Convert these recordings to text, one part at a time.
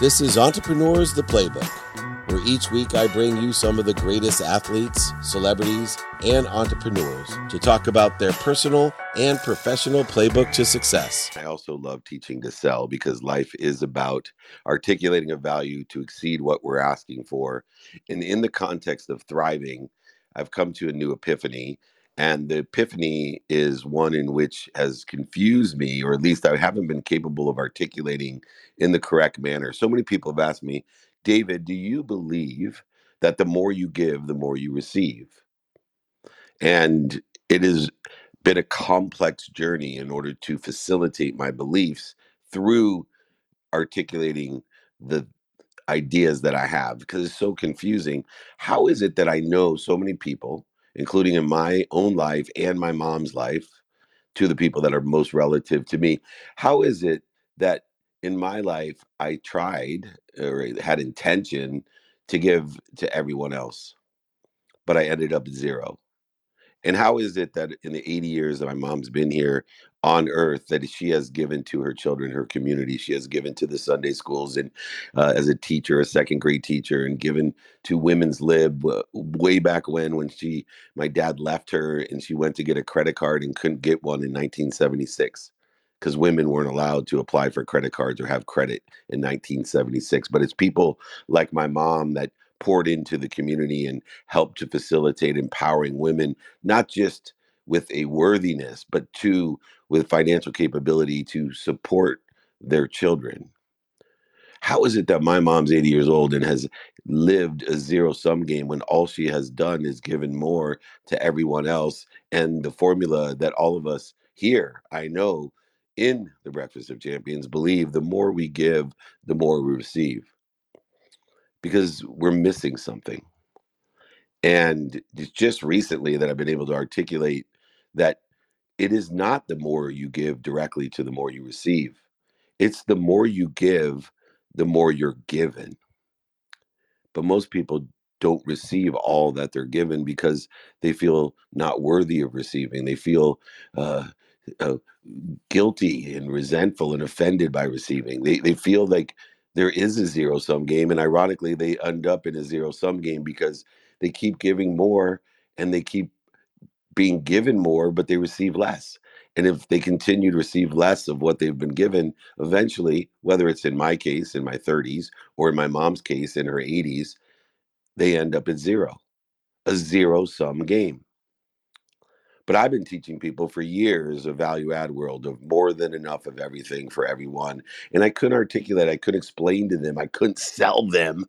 This is Entrepreneurs the Playbook, where each week I bring you some of the greatest athletes, celebrities, and entrepreneurs to talk about their personal and professional playbook to success. I also love teaching to sell because life is about articulating a value to exceed what we're asking for. And in the context of thriving, I've come to a new epiphany and the epiphany is one in which has confused me, or at least I haven't been capable of articulating in the correct manner. So many people have asked me, David, do you believe that the more you give, the more you receive? And it has been a complex journey in order to facilitate my beliefs through articulating the ideas that I have because it's so confusing. How is it that I know so many people? Including in my own life and my mom's life, to the people that are most relative to me. How is it that in my life I tried or had intention to give to everyone else, but I ended up zero? And how is it that in the 80 years that my mom's been here on earth, that she has given to her children, her community, she has given to the Sunday schools and uh, as a teacher, a second grade teacher, and given to Women's Lib uh, way back when, when she, my dad left her and she went to get a credit card and couldn't get one in 1976 because women weren't allowed to apply for credit cards or have credit in 1976. But it's people like my mom that poured into the community and helped to facilitate empowering women, not just with a worthiness, but two, with financial capability to support their children. How is it that my mom's 80 years old and has lived a zero sum game when all she has done is given more to everyone else? And the formula that all of us here, I know, in the Breakfast of Champions believe the more we give, the more we receive because we're missing something. And it's just recently that I've been able to articulate that it is not the more you give directly to the more you receive. It's the more you give, the more you're given. But most people don't receive all that they're given because they feel not worthy of receiving. They feel uh, uh, guilty and resentful and offended by receiving. They, they feel like there is a zero sum game. And ironically, they end up in a zero sum game because they keep giving more and they keep being given more, but they receive less. And if they continue to receive less of what they've been given, eventually, whether it's in my case in my 30s or in my mom's case in her 80s, they end up at zero, a zero sum game. But I've been teaching people for years a value add world of more than enough of everything for everyone. And I couldn't articulate, I couldn't explain to them, I couldn't sell them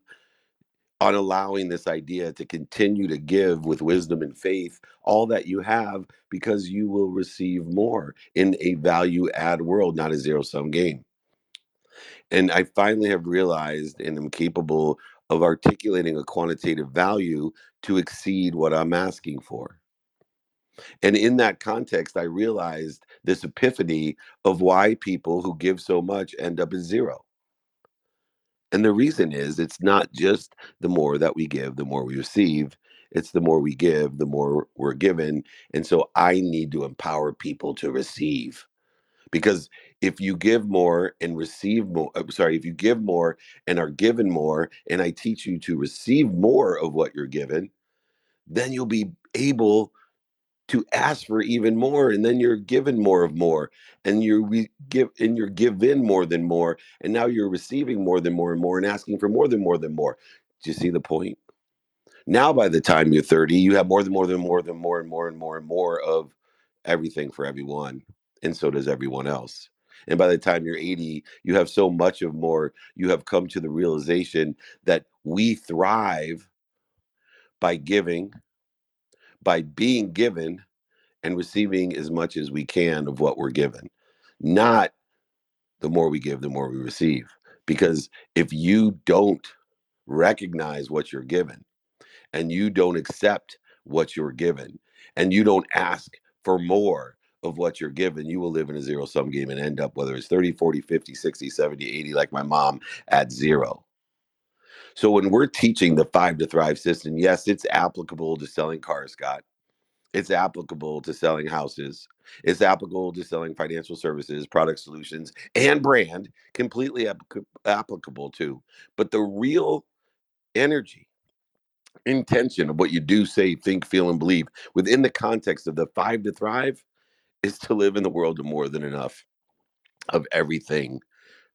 on allowing this idea to continue to give with wisdom and faith all that you have because you will receive more in a value add world, not a zero sum game. And I finally have realized and am capable of articulating a quantitative value to exceed what I'm asking for. And in that context, I realized this epiphany of why people who give so much end up at zero. And the reason is it's not just the more that we give, the more we receive. It's the more we give, the more we're given. And so I need to empower people to receive. Because if you give more and receive more, uh, sorry, if you give more and are given more, and I teach you to receive more of what you're given, then you'll be able to ask for even more and then you're given more of more and you're re- give and you're given more than more and now you're receiving more than more and more and asking for more than more than more. Do you see the point? Now by the time you're 30 you have more than more than more than more and more and more and more of everything for everyone and so does everyone else. And by the time you're 80 you have so much of more you have come to the realization that we thrive by giving by being given and receiving as much as we can of what we're given, not the more we give, the more we receive. Because if you don't recognize what you're given and you don't accept what you're given and you don't ask for more of what you're given, you will live in a zero sum game and end up, whether it's 30, 40, 50, 60, 70, 80, like my mom, at zero. So when we're teaching the five to thrive system, yes, it's applicable to selling cars, Scott. It's applicable to selling houses. It's applicable to selling financial services, product solutions, and brand, completely applicable to. But the real energy, intention of what you do, say, think, feel, and believe within the context of the five to thrive is to live in the world of more than enough of everything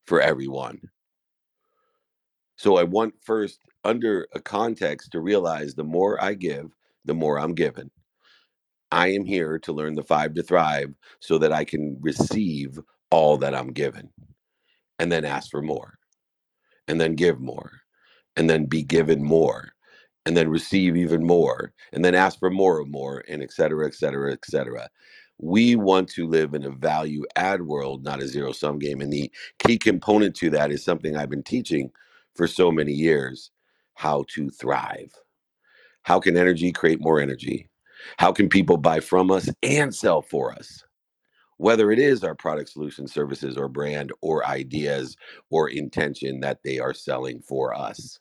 for everyone. So I want first, under a context, to realize the more I give, the more I'm given. I am here to learn the five to thrive so that I can receive all that I'm given and then ask for more and then give more and then be given more and then receive even more and then ask for more and more and et cetera, et cetera, et cetera. We want to live in a value add world, not a zero sum game. And the key component to that is something I've been teaching for so many years how to thrive. How can energy create more energy? How can people buy from us and sell for us? Whether it is our product, solution, services, or brand, or ideas, or intention that they are selling for us.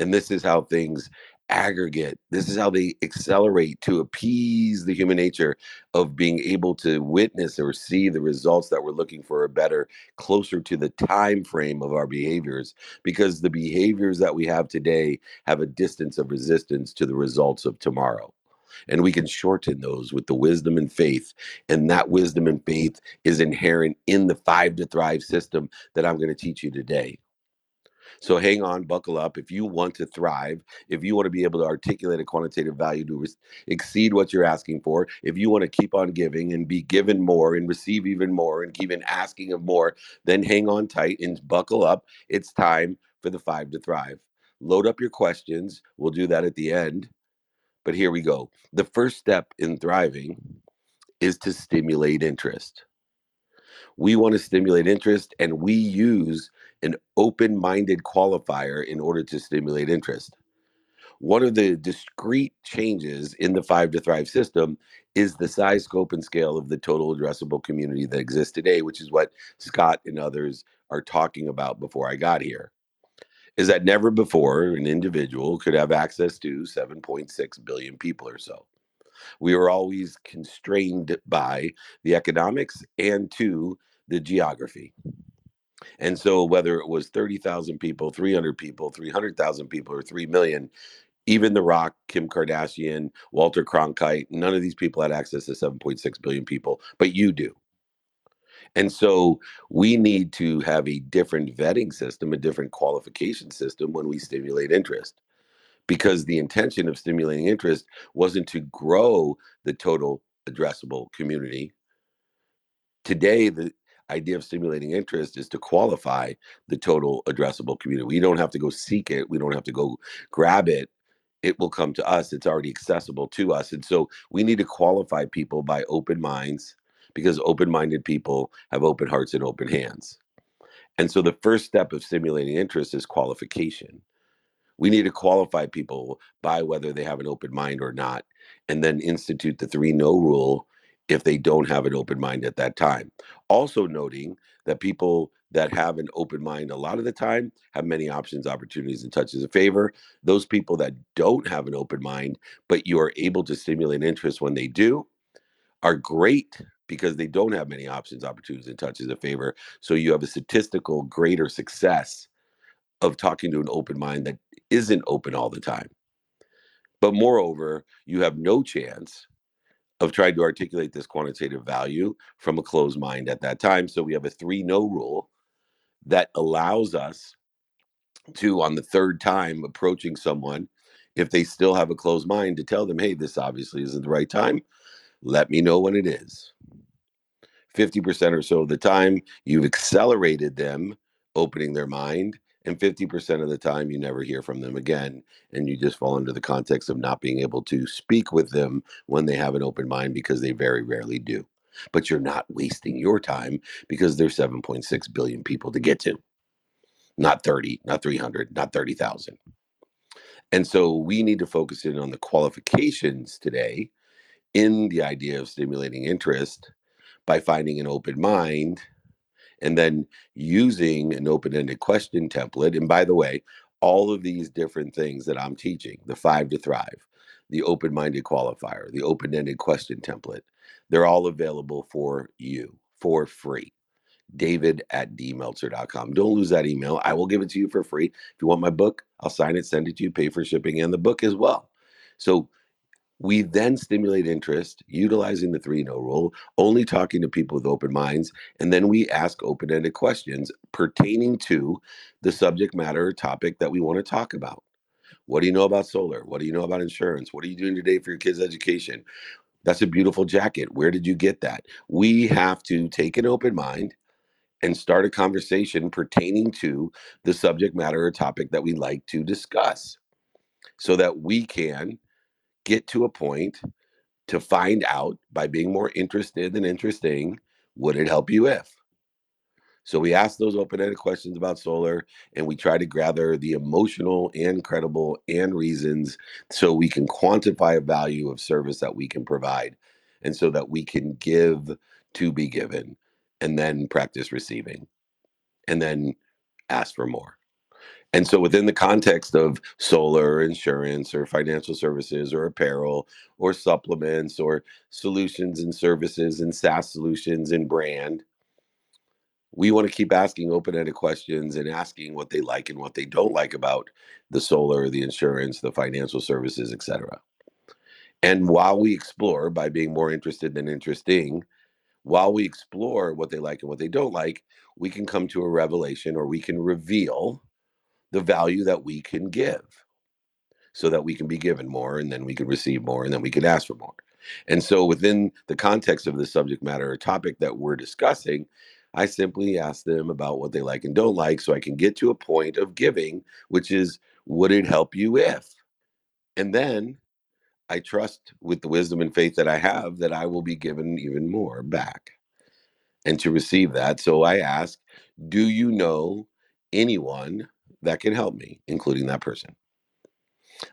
And this is how things aggregate. This is how they accelerate to appease the human nature of being able to witness or see the results that we're looking for are better closer to the time frame of our behaviors because the behaviors that we have today have a distance of resistance to the results of tomorrow and we can shorten those with the wisdom and faith and that wisdom and faith is inherent in the five to thrive system that i'm going to teach you today so hang on, buckle up. If you want to thrive, if you want to be able to articulate a quantitative value to re- exceed what you're asking for, if you want to keep on giving and be given more and receive even more and keep in asking of more, then hang on tight and buckle up. It's time for the five to thrive. Load up your questions. We'll do that at the end. But here we go. The first step in thriving is to stimulate interest. We want to stimulate interest, and we use an open minded qualifier in order to stimulate interest. One of the discrete changes in the Five to Thrive system is the size, scope, and scale of the total addressable community that exists today, which is what Scott and others are talking about before I got here. Is that never before an individual could have access to 7.6 billion people or so. We were always constrained by the economics and to the geography. And so, whether it was 30,000 people, 300 people, 300,000 people, or 3 million, even The Rock, Kim Kardashian, Walter Cronkite, none of these people had access to 7.6 billion people, but you do. And so we need to have a different vetting system, a different qualification system when we stimulate interest. Because the intention of stimulating interest wasn't to grow the total addressable community. Today, the idea of stimulating interest is to qualify the total addressable community. We don't have to go seek it, we don't have to go grab it. It will come to us. It's already accessible to us. And so we need to qualify people by open minds because open minded people have open hearts and open hands. And so the first step of stimulating interest is qualification. We need to qualify people by whether they have an open mind or not, and then institute the three no rule if they don't have an open mind at that time. Also, noting that people that have an open mind a lot of the time have many options, opportunities, and touches of favor. Those people that don't have an open mind, but you are able to stimulate interest when they do, are great because they don't have many options, opportunities, and touches of favor. So you have a statistical greater success of talking to an open mind that isn't open all the time. But moreover, you have no chance of trying to articulate this quantitative value from a closed mind at that time. So we have a three no rule that allows us to, on the third time approaching someone, if they still have a closed mind, to tell them, hey, this obviously isn't the right time. Let me know when it is. 50% or so of the time, you've accelerated them opening their mind and 50% of the time you never hear from them again and you just fall into the context of not being able to speak with them when they have an open mind because they very rarely do. But you're not wasting your time because there's 7.6 billion people to get to. Not 30 not 300 not 30,000 and so we need to focus in on the qualifications today in the idea of stimulating interest by finding an open mind and then using an open-ended question template and by the way all of these different things that i'm teaching the five to thrive the open-minded qualifier the open-ended question template They're all available for you for free. David at dmeltzer.com. Don't lose that email. I will give it to you for free. If you want my book, I'll sign it, send it to you, pay for shipping and the book as well. So we then stimulate interest utilizing the three no rule, only talking to people with open minds. And then we ask open ended questions pertaining to the subject matter or topic that we want to talk about. What do you know about solar? What do you know about insurance? What are you doing today for your kids' education? That's a beautiful jacket. Where did you get that? We have to take an open mind and start a conversation pertaining to the subject matter or topic that we like to discuss so that we can get to a point to find out by being more interested than interesting would it help you if? So we ask those open-ended questions about solar and we try to gather the emotional and credible and reasons so we can quantify a value of service that we can provide and so that we can give to be given and then practice receiving and then ask for more and so, within the context of solar insurance or financial services or apparel or supplements or solutions and services and SaaS solutions and brand, we want to keep asking open ended questions and asking what they like and what they don't like about the solar, the insurance, the financial services, etc. And while we explore by being more interested than interesting, while we explore what they like and what they don't like, we can come to a revelation or we can reveal the value that we can give so that we can be given more and then we can receive more and then we can ask for more. And so, within the context of the subject matter or topic that we're discussing, I simply ask them about what they like and don't like so I can get to a point of giving, which is, would it help you if? And then I trust with the wisdom and faith that I have that I will be given even more back and to receive that. So I ask, do you know anyone that can help me, including that person.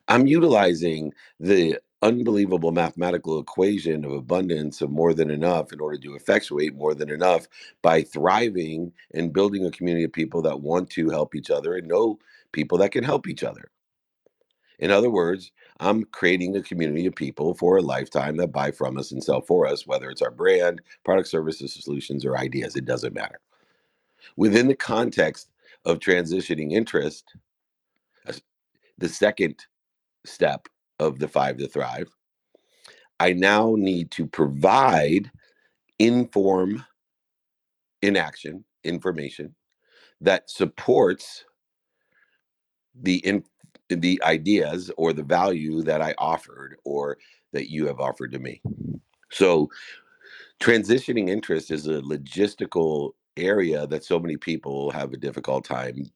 I'm utilizing the unbelievable mathematical equation of abundance of more than enough in order to effectuate more than enough by thriving and building a community of people that want to help each other and know people that can help each other. In other words, I'm creating a community of people for a lifetime that buy from us and sell for us, whether it's our brand, product, services, solutions, or ideas, it doesn't matter. Within the context of transitioning interest, the second step of the five to thrive, I now need to provide inform inaction information that supports the in, the ideas or the value that I offered or that you have offered to me. So transitioning interest is a logistical area that so many people have a difficult time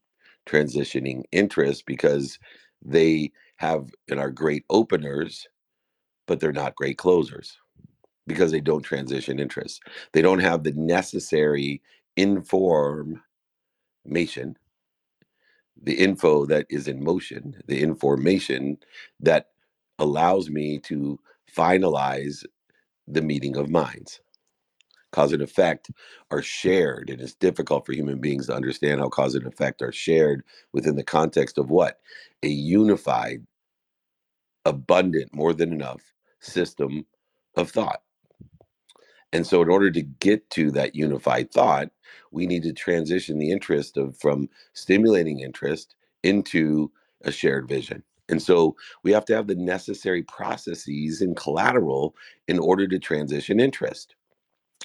transitioning interest because they have and are great openers, but they're not great closers because they don't transition interest. They don't have the necessary information, the info that is in motion, the information that allows me to finalize the meeting of minds cause and effect are shared and it's difficult for human beings to understand how cause and effect are shared within the context of what? A unified abundant more than enough system of thought. And so in order to get to that unified thought we need to transition the interest of from stimulating interest into a shared vision. And so we have to have the necessary processes and collateral in order to transition interest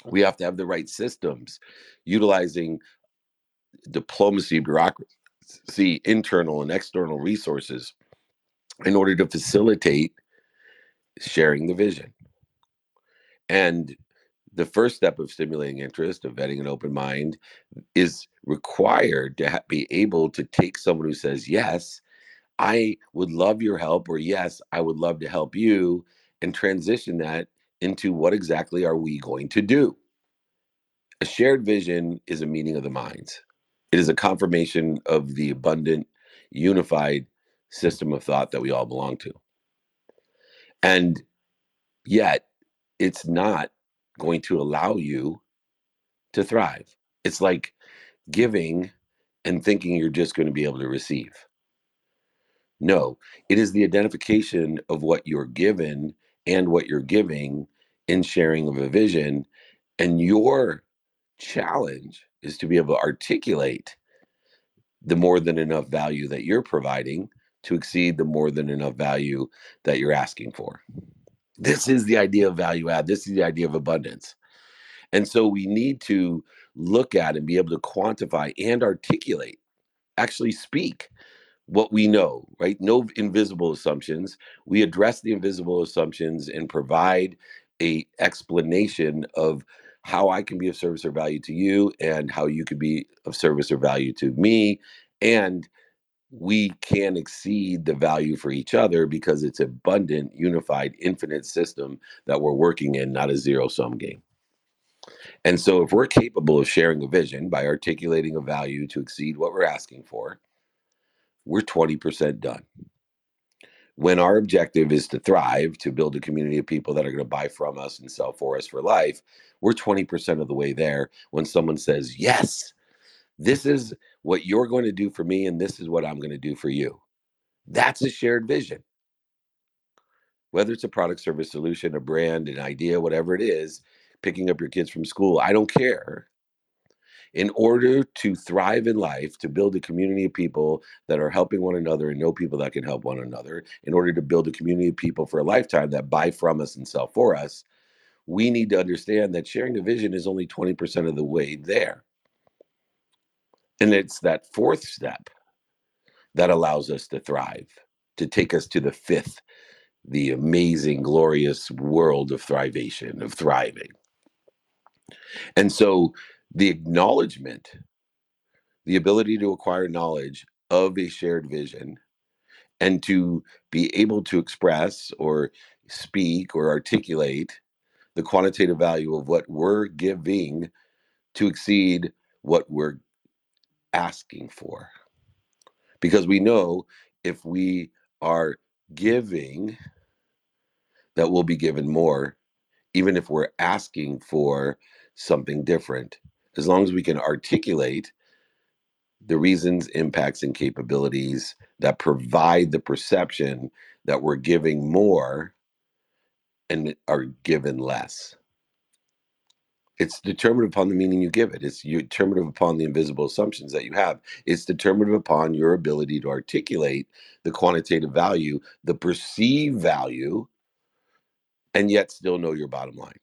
we have to have the right systems utilizing diplomacy bureaucracy internal and external resources in order to facilitate sharing the vision. And the first step of stimulating interest of vetting an open mind is required to ha- be able to take someone who says yes i would love your help or yes i would love to help you and transition that into what exactly are we going to do? A shared vision is a meeting of the minds. It is a confirmation of the abundant, unified system of thought that we all belong to. And yet, it's not going to allow you to thrive. It's like giving and thinking you're just going to be able to receive. No, it is the identification of what you're given and what you're giving in sharing of a vision. And your challenge is to be able to articulate the more than enough value that you're providing to exceed the more than enough value that you're asking for. This is the idea of value add. This is the idea of abundance. And so we need to look at and be able to quantify and articulate, actually speak what we know, right? No invisible assumptions. We address the invisible assumptions and provide a explanation of how I can be of service or value to you and how you could be of service or value to me and we can exceed the value for each other because it's abundant, unified, infinite system that we're working in, not a zero sum game. And so, if we're capable of sharing a vision by articulating a value to exceed what we're asking for, we're 20% done. When our objective is to thrive, to build a community of people that are going to buy from us and sell for us for life, we're 20% of the way there. When someone says, Yes, this is what you're going to do for me, and this is what I'm going to do for you. That's a shared vision. Whether it's a product, service, solution, a brand, an idea, whatever it is, picking up your kids from school, I don't care. In order to thrive in life, to build a community of people that are helping one another and know people that can help one another, in order to build a community of people for a lifetime that buy from us and sell for us, we need to understand that sharing a vision is only 20% of the way there. And it's that fourth step that allows us to thrive, to take us to the fifth, the amazing, glorious world of thrivation, of thriving. And so the acknowledgement, the ability to acquire knowledge of a shared vision and to be able to express or speak or articulate the quantitative value of what we're giving to exceed what we're asking for. Because we know if we are giving, that we'll be given more, even if we're asking for something different. As long as we can articulate the reasons, impacts, and capabilities that provide the perception that we're giving more and are given less. It's determined upon the meaning you give it. It's determinative upon the invisible assumptions that you have. It's determinative upon your ability to articulate the quantitative value, the perceived value, and yet still know your bottom line.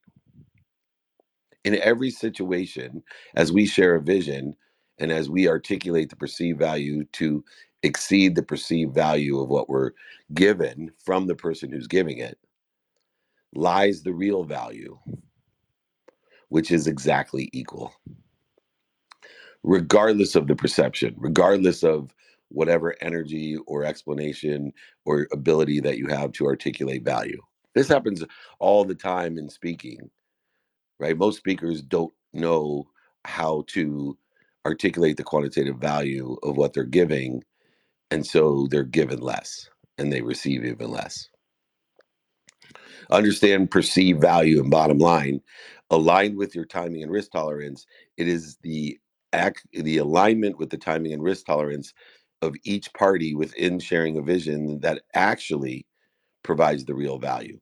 In every situation, as we share a vision and as we articulate the perceived value to exceed the perceived value of what we're given from the person who's giving it, lies the real value which is exactly equal. Regardless of the perception, regardless of whatever energy or explanation or ability that you have to articulate value. This happens all the time in speaking, right? Most speakers don't know how to articulate the quantitative value of what they're giving. And so they're given less and they receive even less understand perceived value and bottom line aligned with your timing and risk tolerance it is the act the alignment with the timing and risk tolerance of each party within sharing a vision that actually provides the real value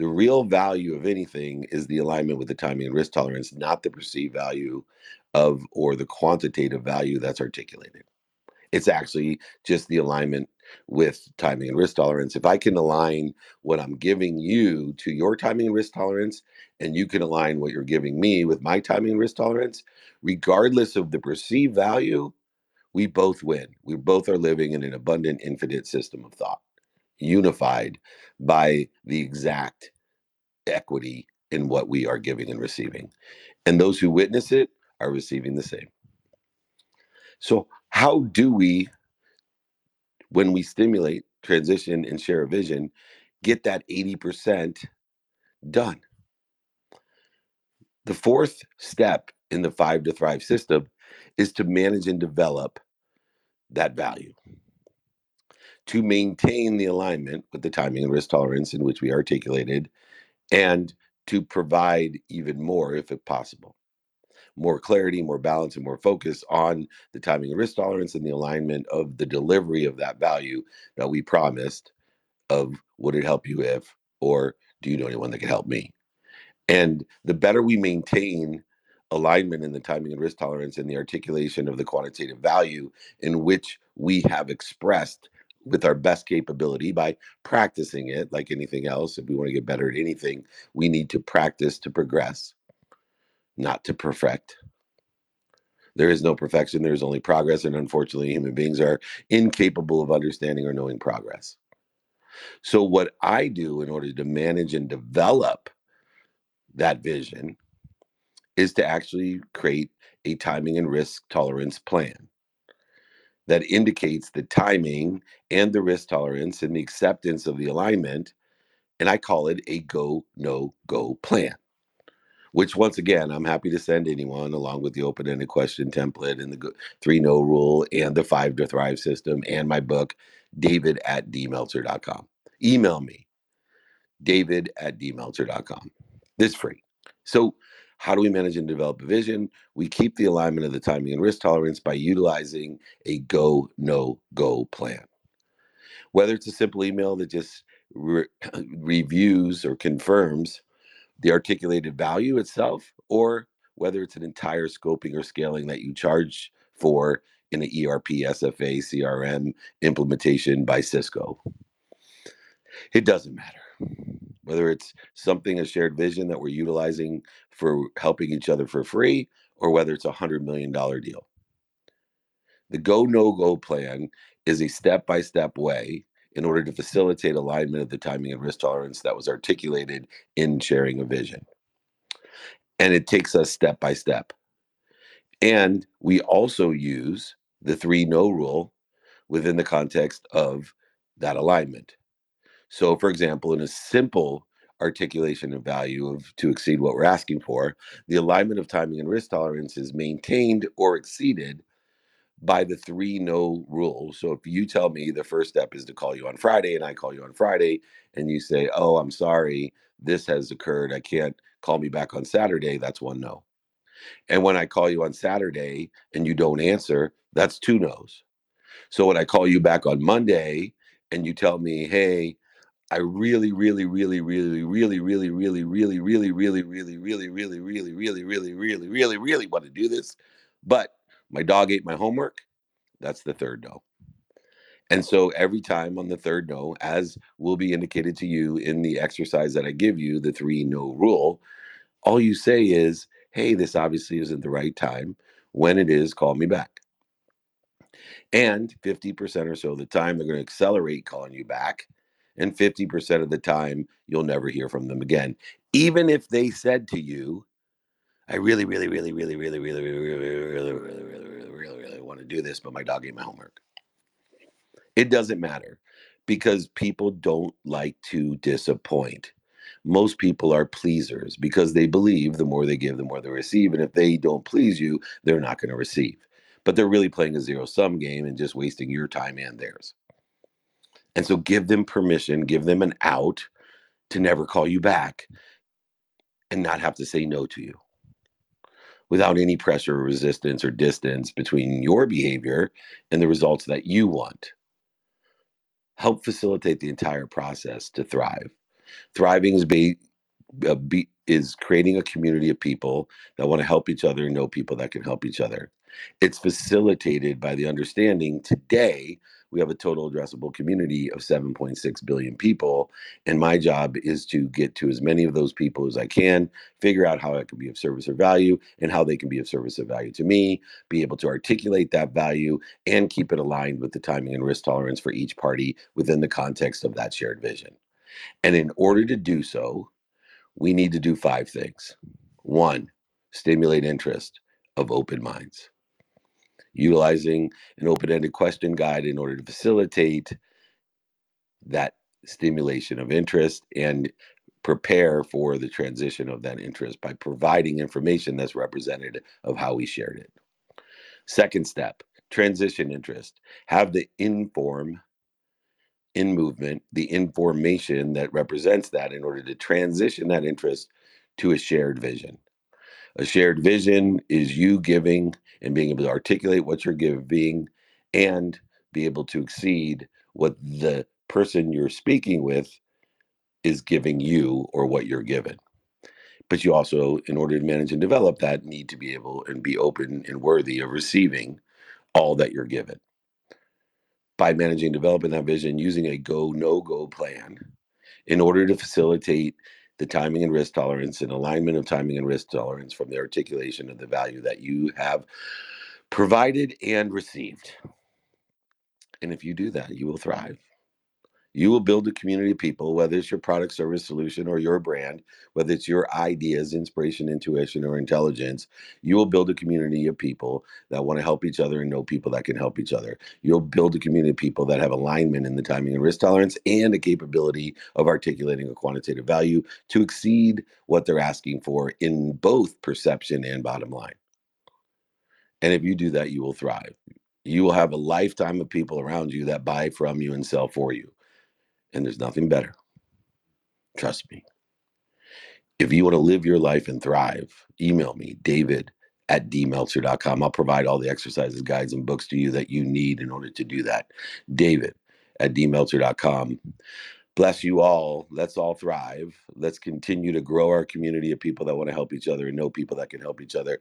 the real value of anything is the alignment with the timing and risk tolerance not the perceived value of or the quantitative value that's articulated it's actually just the alignment with timing and risk tolerance. If I can align what I'm giving you to your timing and risk tolerance, and you can align what you're giving me with my timing and risk tolerance, regardless of the perceived value, we both win. We both are living in an abundant, infinite system of thought, unified by the exact equity in what we are giving and receiving. And those who witness it are receiving the same. So, how do we when we stimulate, transition, and share a vision, get that 80% done. The fourth step in the five to thrive system is to manage and develop that value. To maintain the alignment with the timing and risk tolerance in which we articulated, and to provide even more if possible more clarity, more balance, and more focus on the timing and risk tolerance and the alignment of the delivery of that value that we promised of would it help you if, or do you know anyone that can help me? And the better we maintain alignment in the timing and risk tolerance and the articulation of the quantitative value in which we have expressed with our best capability by practicing it like anything else if we want to get better at anything we need to practice to progress not to perfect. There is no perfection there is only progress and unfortunately human beings are incapable of understanding or knowing progress. So what i do in order to manage and develop that vision is to actually create a timing and risk tolerance plan that indicates the timing and the risk tolerance and the acceptance of the alignment. And I call it a go, no, go plan, which once again, I'm happy to send anyone along with the open ended question template and the three no rule and the five to thrive system and my book, david at dmeltzer.com. Email me, david at dmeltzer.com. This free. So, how do we manage and develop a vision? We keep the alignment of the timing and risk tolerance by utilizing a go, no, go plan. Whether it's a simple email that just re- reviews or confirms the articulated value itself, or whether it's an entire scoping or scaling that you charge for in an ERP, SFA, CRM implementation by Cisco. It doesn't matter whether it's something a shared vision that we're utilizing for helping each other for free or whether it's a hundred million dollar deal. The go no go plan is a step by step way in order to facilitate alignment of the timing and risk tolerance that was articulated in sharing a vision. And it takes us step by step. And we also use the three no rule within the context of that alignment so, for example, in a simple articulation of value of to exceed what we're asking for, the alignment of timing and risk tolerance is maintained or exceeded by the three no rule. So if you tell me the first step is to call you on Friday and I call you on Friday and you say, "Oh, I'm sorry, this has occurred. I can't call me back on Saturday." That's one no. And when I call you on Saturday and you don't answer, that's two no's. So when I call you back on Monday and you tell me, "Hey, I really, really, really, really, really, really, really, really, really, really, really, really, really, really, really, really, really, really, really want to do this. But my dog ate my homework. That's the third no. And so every time on the third no, as will be indicated to you in the exercise that I give you, the three no rule, all you say is, hey, this obviously isn't the right time. When it is, call me back. And 50% or so of the time, they're going to accelerate calling you back and 50% of the time you'll never hear from them again even if they said to you i really really really really really really really really really really really really really really want to do this but my dog ate my homework it doesn't matter because people don't like to disappoint most people are pleasers because they believe the more they give the more they receive and if they don't please you they're not going to receive but they're really playing a zero sum game and just wasting your time and theirs and so give them permission, give them an out to never call you back and not have to say no to you without any pressure or resistance or distance between your behavior and the results that you want. Help facilitate the entire process to thrive. Thriving is be, uh, be, is creating a community of people that want to help each other and know people that can help each other. It's facilitated by the understanding today we have a total addressable community of 7.6 billion people. And my job is to get to as many of those people as I can, figure out how I can be of service or value and how they can be of service or value to me, be able to articulate that value and keep it aligned with the timing and risk tolerance for each party within the context of that shared vision. And in order to do so, we need to do five things. One, stimulate interest of open minds utilizing an open-ended question guide in order to facilitate that stimulation of interest and prepare for the transition of that interest by providing information that's representative of how we shared it. Second step, transition interest. Have the inform in movement, the information that represents that in order to transition that interest to a shared vision. A shared vision is you giving and being able to articulate what you're giving and be able to exceed what the person you're speaking with is giving you or what you're given. But you also, in order to manage and develop that, need to be able and be open and worthy of receiving all that you're given. By managing developing that vision using a go, no go plan in order to facilitate the timing and risk tolerance and alignment of timing and risk tolerance from the articulation of the value that you have provided and received. And if you do that, you will thrive. You will build a community of people, whether it's your product, service, solution, or your brand, whether it's your ideas, inspiration, intuition, or intelligence. You will build a community of people that want to help each other and know people that can help each other. You'll build a community of people that have alignment in the timing and risk tolerance and a capability of articulating a quantitative value to exceed what they're asking for in both perception and bottom line. And if you do that, you will thrive. You will have a lifetime of people around you that buy from you and sell for you and there's nothing better. Trust me. If you want to live your life and thrive, email me, david at dmeltzer.com. I'll provide all the exercises, guides, and books to you that you need in order to do that. David at dmeltzer.com. Bless you all. Let's all thrive. Let's continue to grow our community of people that want to help each other and know people that can help each other.